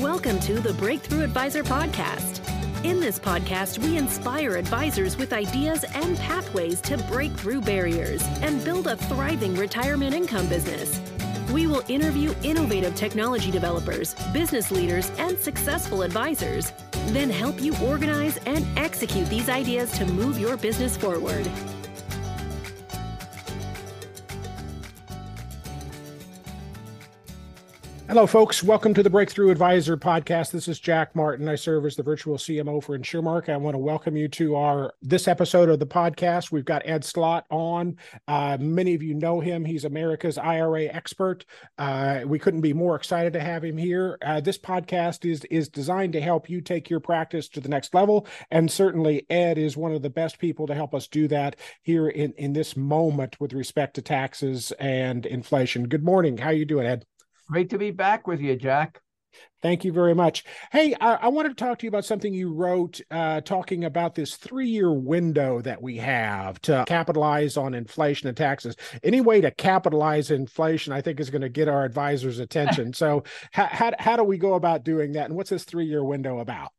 Welcome to the Breakthrough Advisor Podcast. In this podcast, we inspire advisors with ideas and pathways to break through barriers and build a thriving retirement income business. We will interview innovative technology developers, business leaders, and successful advisors, then help you organize and execute these ideas to move your business forward. Hello, folks. Welcome to the Breakthrough Advisor podcast. This is Jack Martin. I serve as the virtual CMO for InsurMark. I want to welcome you to our this episode of the podcast. We've got Ed Slott on. Uh, many of you know him. He's America's IRA expert. Uh, we couldn't be more excited to have him here. Uh, this podcast is is designed to help you take your practice to the next level, and certainly Ed is one of the best people to help us do that here in in this moment with respect to taxes and inflation. Good morning. How are you doing, Ed? Great to be back with you, Jack. Thank you very much. Hey, I, I, wanted to talk to you about something you wrote uh, talking about this three year window that we have to capitalize on inflation and taxes. Any way to capitalize inflation, I think, is going to get our advisors' attention. so, how, how, how do we go about doing that? And what's this three year window about?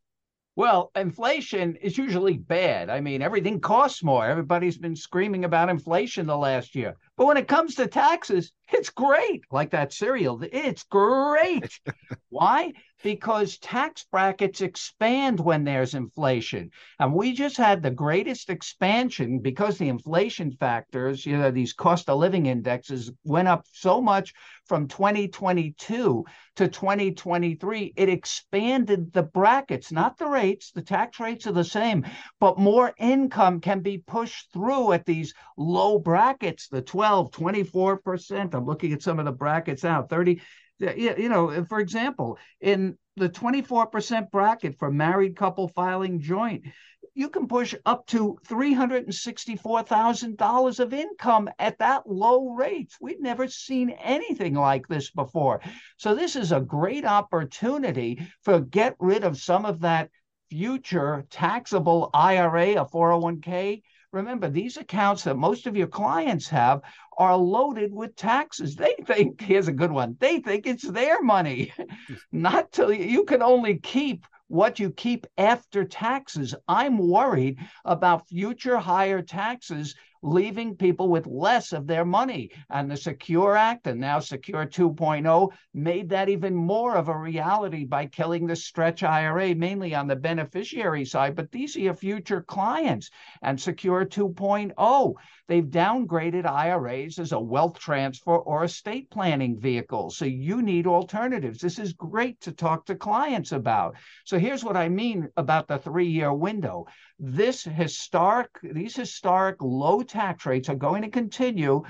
Well, inflation is usually bad. I mean, everything costs more. Everybody's been screaming about inflation the last year. But when it comes to taxes, it's great. Like that cereal, it's great. Why? Because tax brackets expand when there's inflation. And we just had the greatest expansion because the inflation factors, you know, these cost of living indexes went up so much from 2022 to 2023. It expanded the brackets, not the rates. The tax rates are the same, but more income can be pushed through at these low brackets, the 12 12, 24%. I'm looking at some of the brackets now, 30. Yeah, you know, for example, in the 24% bracket for married couple filing joint, you can push up to $364,000 of income at that low rate. We've never seen anything like this before. So this is a great opportunity for get rid of some of that future taxable IRA, a 401k, Remember, these accounts that most of your clients have are loaded with taxes. They think, here's a good one, they think it's their money. Hmm. Not till you can only keep what you keep after taxes. I'm worried about future higher taxes leaving people with less of their money. And the Secure Act and now Secure 2.0 made that even more of a reality by killing the stretch IRA, mainly on the beneficiary side. But these are your future clients. And Secure 2.0, they've downgraded IRAs as a wealth transfer or estate planning vehicle. So you need alternatives. This is great to talk to clients about. So here's what I mean about the three year window this historic, these historic low tax rates are going to continue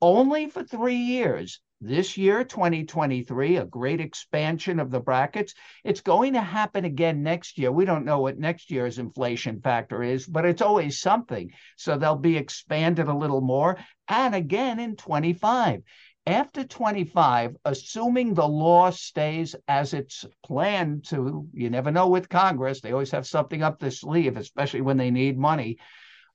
only for three years. This year, 2023, a great expansion of the brackets. It's going to happen again next year. We don't know what next year's inflation factor is, but it's always something. So they'll be expanded a little more. And again in 25. After 25, assuming the law stays as it's planned to, you never know with Congress, they always have something up their sleeve, especially when they need money.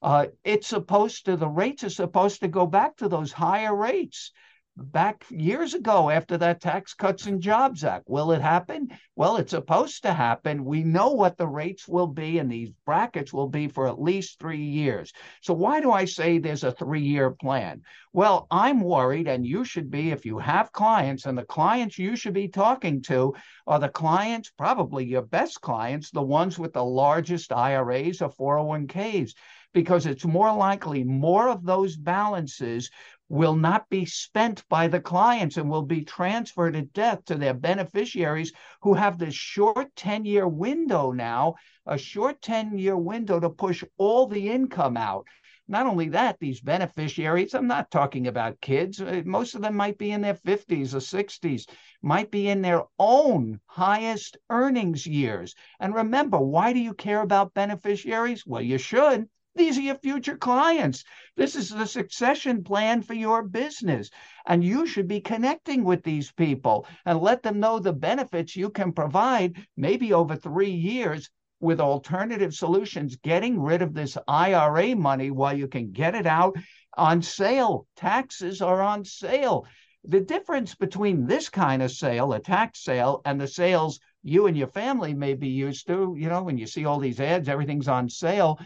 Uh, it's supposed to, the rates are supposed to go back to those higher rates back years ago after that Tax Cuts and Jobs Act. Will it happen? Well, it's supposed to happen. We know what the rates will be, and these brackets will be for at least three years. So, why do I say there's a three year plan? Well, I'm worried, and you should be if you have clients, and the clients you should be talking to are the clients, probably your best clients, the ones with the largest IRAs or 401ks because it's more likely more of those balances will not be spent by the clients and will be transferred at death to their beneficiaries who have this short 10 year window now, a short 10 year window to push all the income out. Not only that, these beneficiaries, I'm not talking about kids, uh, most of them might be in their 50s or 60s, might be in their own highest earnings years. And remember, why do you care about beneficiaries? Well, you should these are your future clients. This is the succession plan for your business. And you should be connecting with these people and let them know the benefits you can provide, maybe over three years, with alternative solutions, getting rid of this IRA money while you can get it out on sale. Taxes are on sale. the difference between this kind of sale, a tax sale, and the sales you and your family may be used to, you know, when you see all these ads, everything's on sale.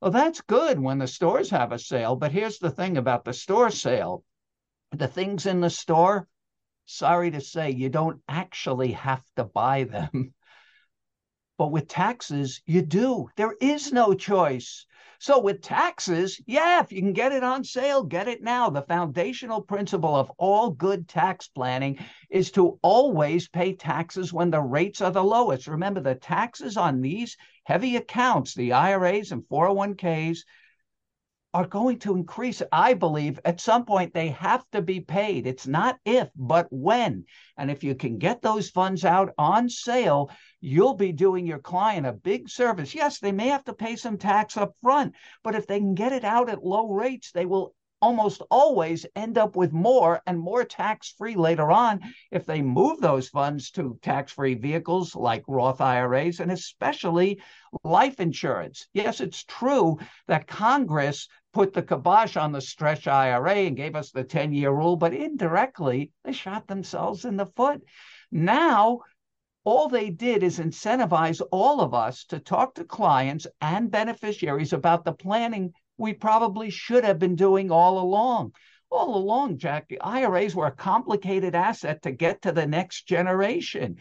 Well, that's good when the stores have a sale. But here's the thing about the store sale the things in the store, sorry to say, you don't actually have to buy them. But with taxes, you do. There is no choice. So with taxes, yeah, if you can get it on sale, get it now. The foundational principle of all good tax planning is to always pay taxes when the rates are the lowest. Remember, the taxes on these heavy accounts, the IRAs and 401ks, are going to increase. I believe at some point they have to be paid. It's not if, but when. And if you can get those funds out on sale, you'll be doing your client a big service. Yes, they may have to pay some tax up front, but if they can get it out at low rates, they will almost always end up with more and more tax free later on if they move those funds to tax free vehicles like Roth IRAs and especially life insurance. Yes, it's true that Congress put the kibosh on the stretch IRA and gave us the 10 year rule, but indirectly, they shot themselves in the foot. Now, all they did is incentivize all of us to talk to clients and beneficiaries about the planning we probably should have been doing all along. All along, Jack, the IRAs were a complicated asset to get to the next generation.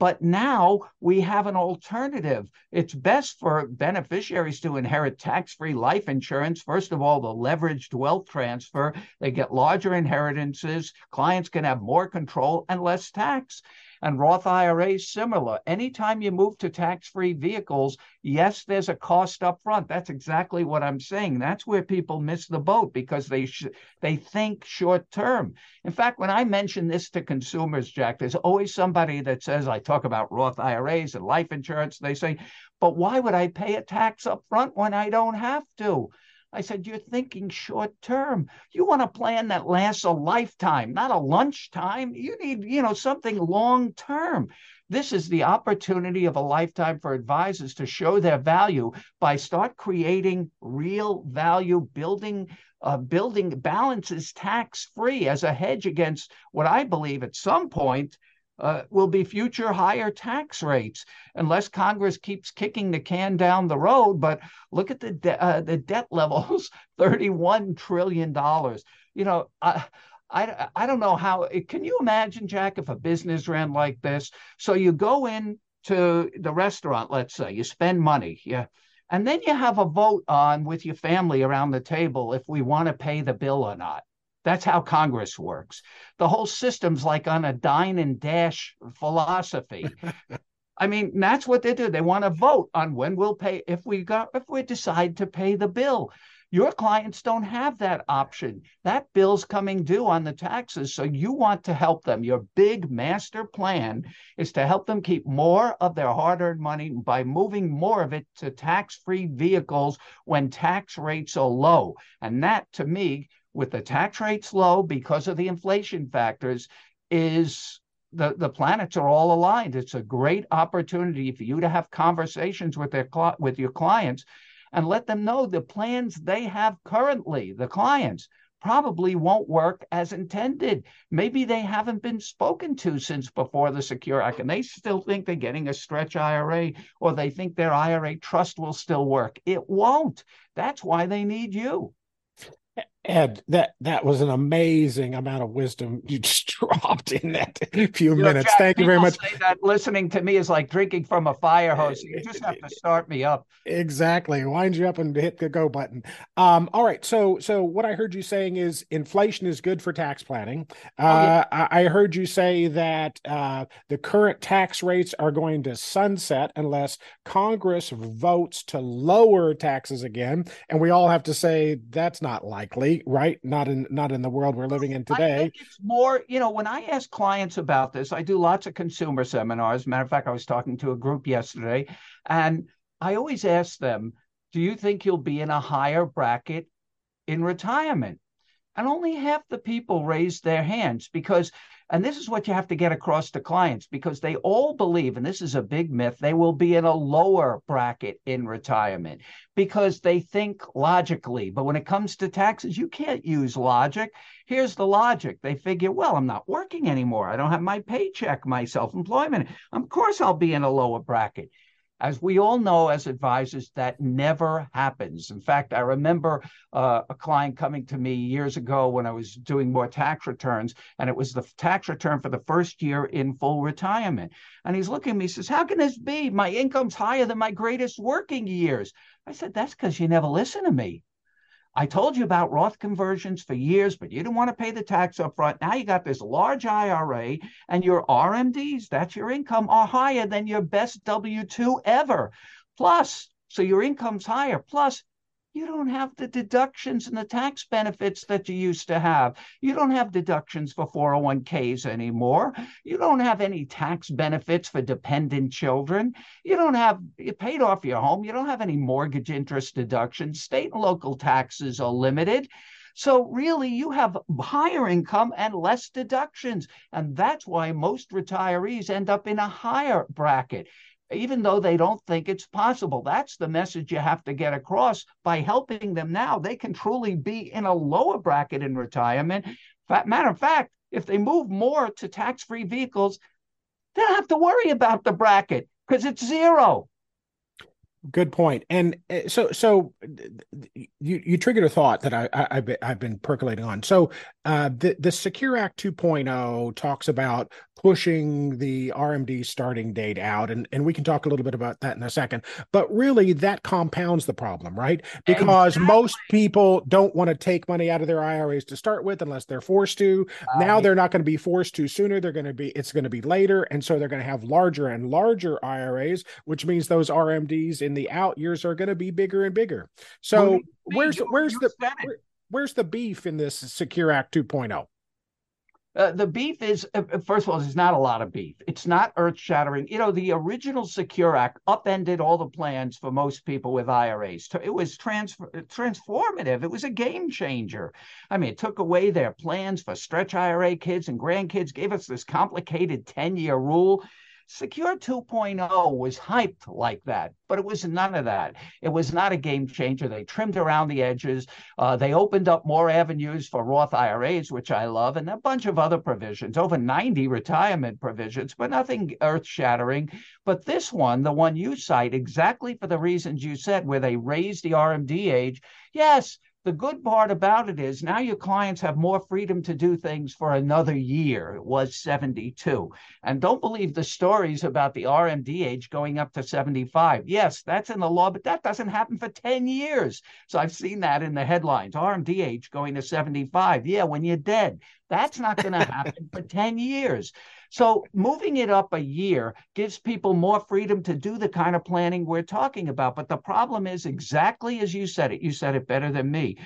But now we have an alternative. It's best for beneficiaries to inherit tax free life insurance. First of all, the leveraged wealth transfer, they get larger inheritances, clients can have more control and less tax. And Roth IRAs, similar. Anytime you move to tax free vehicles, yes, there's a cost up front. That's exactly what I'm saying. That's where people miss the boat because they sh- they think short term. In fact, when I mention this to consumers, Jack, there's always somebody that says, I talk about Roth IRAs and life insurance. They say, but why would I pay a tax up front when I don't have to? I said, You're thinking short term. You want a plan that lasts a lifetime, not a lunchtime. You need, you know, something long term. This is the opportunity of a lifetime for advisors to show their value by start creating real value, building uh, building balances tax free as a hedge against what I believe at some point uh, will be future higher tax rates unless Congress keeps kicking the can down the road. But look at the de- uh, the debt levels, thirty-one trillion dollars. You know, I, I I don't know how. Can you imagine, Jack, if a business ran like this? So you go in to the restaurant, let's say, you spend money, yeah. And then you have a vote on with your family around the table if we want to pay the bill or not. That's how Congress works. The whole system's like on a dine and dash philosophy. I mean, that's what they do. They want to vote on when we'll pay if we got if we decide to pay the bill. Your clients don't have that option. That bill's coming due on the taxes. So you want to help them. Your big master plan is to help them keep more of their hard earned money by moving more of it to tax free vehicles when tax rates are low. And that, to me, with the tax rates low because of the inflation factors is the, the planets are all aligned. It's a great opportunity for you to have conversations with their with your clients and let them know the plans they have currently, the clients, probably won't work as intended. Maybe they haven't been spoken to since before the Secure Act, and they still think they're getting a stretch IRA or they think their IRA trust will still work. It won't. That's why they need you. Ed, that that was an amazing amount of wisdom you just dropped in that few you minutes. Know, Jack, Thank you very much. that listening to me is like drinking from a fire hose. You just have to start me up. Exactly, wind you up and hit the go button. Um, all right, so so what I heard you saying is inflation is good for tax planning. Uh, oh, yeah. I, I, heard you say that uh, the current tax rates are going to sunset unless Congress votes to lower taxes again, and we all have to say that's not likely right? Not in not in the world we're living in today. it's more, you know, when I ask clients about this, I do lots of consumer seminars. Matter of fact, I was talking to a group yesterday, and I always ask them, "Do you think you'll be in a higher bracket in retirement?" And only half the people raised their hands because And this is what you have to get across to clients because they all believe, and this is a big myth, they will be in a lower bracket in retirement because they think logically. But when it comes to taxes, you can't use logic. Here's the logic they figure, well, I'm not working anymore. I don't have my paycheck, my self employment. Of course, I'll be in a lower bracket. As we all know as advisors, that never happens. In fact, I remember uh, a client coming to me years ago when I was doing more tax returns, and it was the tax return for the first year in full retirement. And he's looking at me, he says, How can this be? My income's higher than my greatest working years. I said, That's because you never listen to me. I told you about Roth conversions for years, but you didn't want to pay the tax up front. Now you got this large IRA and your RMDs, that's your income, are higher than your best W 2 ever. Plus, so your income's higher. Plus, you don't have the deductions and the tax benefits that you used to have. You don't have deductions for 401ks anymore. You don't have any tax benefits for dependent children. You don't have, you paid off your home. You don't have any mortgage interest deductions. State and local taxes are limited. So really, you have higher income and less deductions. And that's why most retirees end up in a higher bracket even though they don't think it's possible. That's the message you have to get across by helping them now. They can truly be in a lower bracket in retirement. Matter of fact, if they move more to tax free vehicles, they don't have to worry about the bracket because it's zero. Good point. And uh, so, so you you triggered a thought that I, I I've been percolating on. So, uh, the the Secure Act 2.0 talks about pushing the RMD starting date out, and and we can talk a little bit about that in a second. But really, that compounds the problem, right? Because exactly. most people don't want to take money out of their IRAs to start with unless they're forced to. Uh, now they're not going to be forced to sooner. They're going to be it's going to be later, and so they're going to have larger and larger IRAs, which means those RMDs in in the out years are going to be bigger and bigger. So well, where's where's the where, where's the beef in this Secure Act 2.0? Uh, the beef is, uh, uh, first of all, there's not a lot of beef. It's not earth shattering. You know, the original Secure Act upended all the plans for most people with IRAs. It was trans- transformative. It was a game changer. I mean, it took away their plans for stretch IRA kids and grandkids, gave us this complicated 10 year rule. Secure 2.0 was hyped like that, but it was none of that. It was not a game changer. They trimmed around the edges. Uh, they opened up more avenues for Roth IRAs, which I love, and a bunch of other provisions, over 90 retirement provisions, but nothing earth shattering. But this one, the one you cite, exactly for the reasons you said, where they raised the RMD age, yes, the good part about it is now your clients have more freedom to do things for another year. It was 72. And don't believe the stories about the RMD age going up to 75. Yes, that's in the law, but that doesn't happen for 10 years. So I've seen that in the headlines RMD age going to 75. Yeah, when you're dead. That's not going to happen for 10 years. So moving it up a year gives people more freedom to do the kind of planning we're talking about. But the problem is exactly as you said it. You said it better than me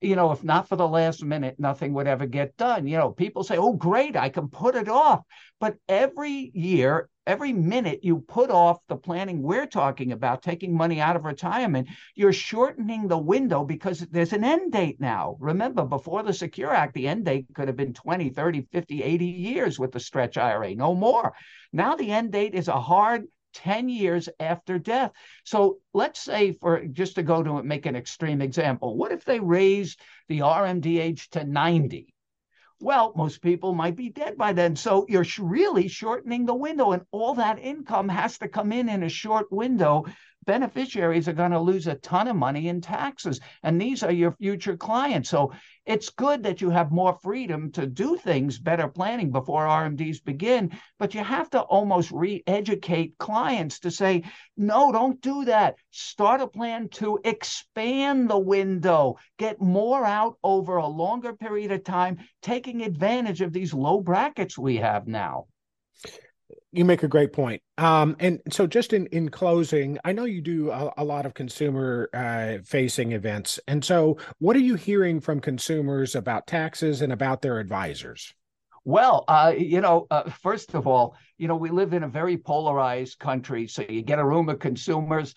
you know, if not for the last minute, nothing would ever get done. You know, people say, oh, great, I can put it off. But every year, every minute you put off the planning we're talking about, taking money out of retirement, you're shortening the window because there's an end date now. Remember, before the Secure Act, the end date could have been 20, 30, 50, 80 years with the stretch IRA, no more. Now the end date is a hard 10 years after death. So let's say, for just to go to make an extreme example, what if they raise the RMD age to 90? Well, most people might be dead by then. So you're really shortening the window, and all that income has to come in in a short window beneficiaries are going to lose a ton of money in taxes. And these are your future clients. So it's good that you have more freedom to do things, better planning before RMDs begin. But you have to almost re educate clients to say, no, don't do that. Start a plan to expand the window, get more out over a longer period of time, taking advantage of these low brackets we have now you make a great point. Um, and so just in, in closing, I know you do a, a lot of consumer uh, facing events. And so what are you hearing from consumers about taxes and about their advisors? Well, uh, you know, uh, first of all, you know, we live in a very polarized country. So you get a room of consumers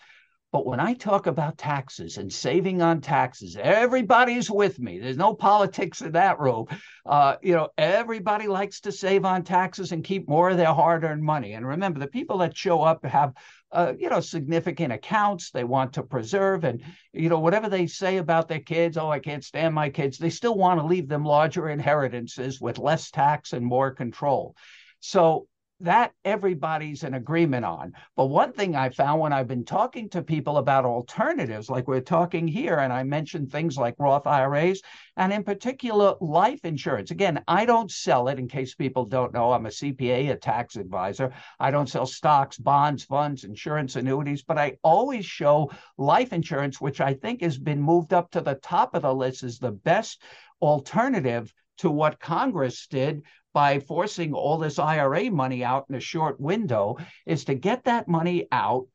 But when I talk about taxes and saving on taxes, everybody's with me. There's no politics in that room. Uh, you know, everybody likes to save on taxes and keep more of their hard-earned money. And remember, the people that show up have uh, you know, significant accounts they want to preserve. And, you know, whatever they say about their kids, oh, I can't stand my kids, they still want to leave them larger inheritances with less tax and more control. So that everybody's in agreement on. But one thing I found when I've been talking to people about alternatives, like we're talking here, and I mentioned things like Roth IRAs, and in particular, life insurance. Again, I don't sell it in case people don't know. I'm a CPA, a tax advisor. I don't sell stocks, bonds, funds, insurance, annuities, but I always show life insurance, which I think has been moved up to the top of the list as the best alternative to what Congress did by forcing all this IRA money out in a short window is to get that money out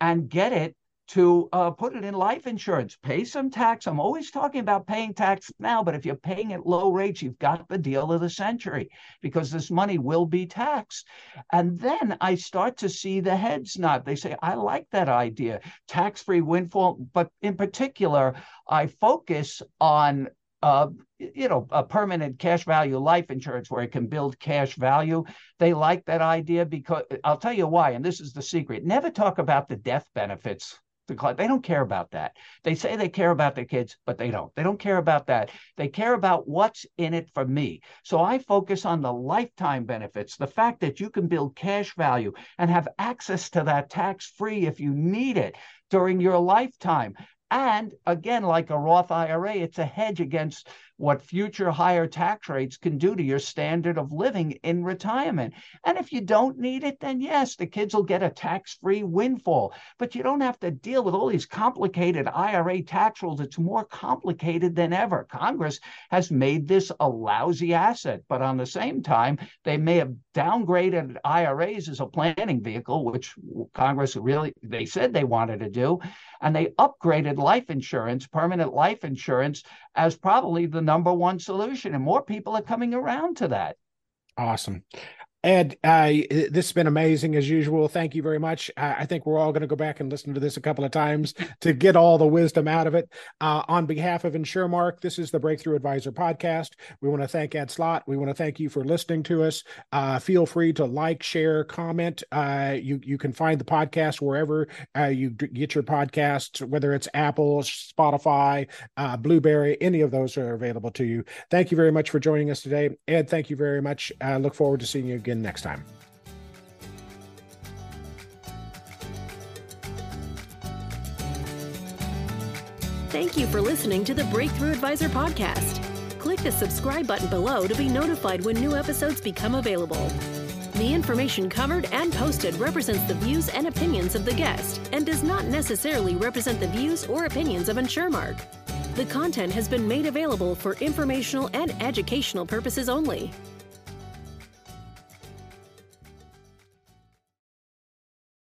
and get it to uh, put it in life insurance, pay some tax. I'm always talking about paying tax now, but if you're paying at low rates, you've got the deal of the century because this money will be taxed. And then I start to see the heads nod. They say, I like that idea, tax free windfall. But in particular, I focus on uh, you know, a permanent cash value life insurance where it can build cash value. They like that idea because I'll tell you why, and this is the secret. Never talk about the death benefits. They don't care about that. They say they care about their kids, but they don't. They don't care about that. They care about what's in it for me. So I focus on the lifetime benefits, the fact that you can build cash value and have access to that tax free if you need it during your lifetime. And again, like a Roth IRA, it's a hedge against what future higher tax rates can do to your standard of living in retirement. And if you don't need it, then yes, the kids will get a tax free windfall. But you don't have to deal with all these complicated IRA tax rules. It's more complicated than ever. Congress has made this a lousy asset, but on the same time, they may have downgraded IRAs as a planning vehicle, which Congress really, they said they wanted to do. And they upgraded life insurance, permanent life insurance, as probably the number one solution. And more people are coming around to that. Awesome. Ed, uh, this has been amazing as usual. Thank you very much. I think we're all going to go back and listen to this a couple of times to get all the wisdom out of it. Uh, on behalf of InsurMark, this is the Breakthrough Advisor podcast. We want to thank Ed Slott. We want to thank you for listening to us. Uh, feel free to like, share, comment. Uh, you you can find the podcast wherever uh, you get your podcasts, whether it's Apple, Spotify, uh, Blubrry. Any of those are available to you. Thank you very much for joining us today, Ed. Thank you very much. I look forward to seeing you again again next time. Thank you for listening to the Breakthrough Advisor podcast. Click the subscribe button below to be notified when new episodes become available. The information covered and posted represents the views and opinions of the guest and does not necessarily represent the views or opinions of InsurMark. The content has been made available for informational and educational purposes only.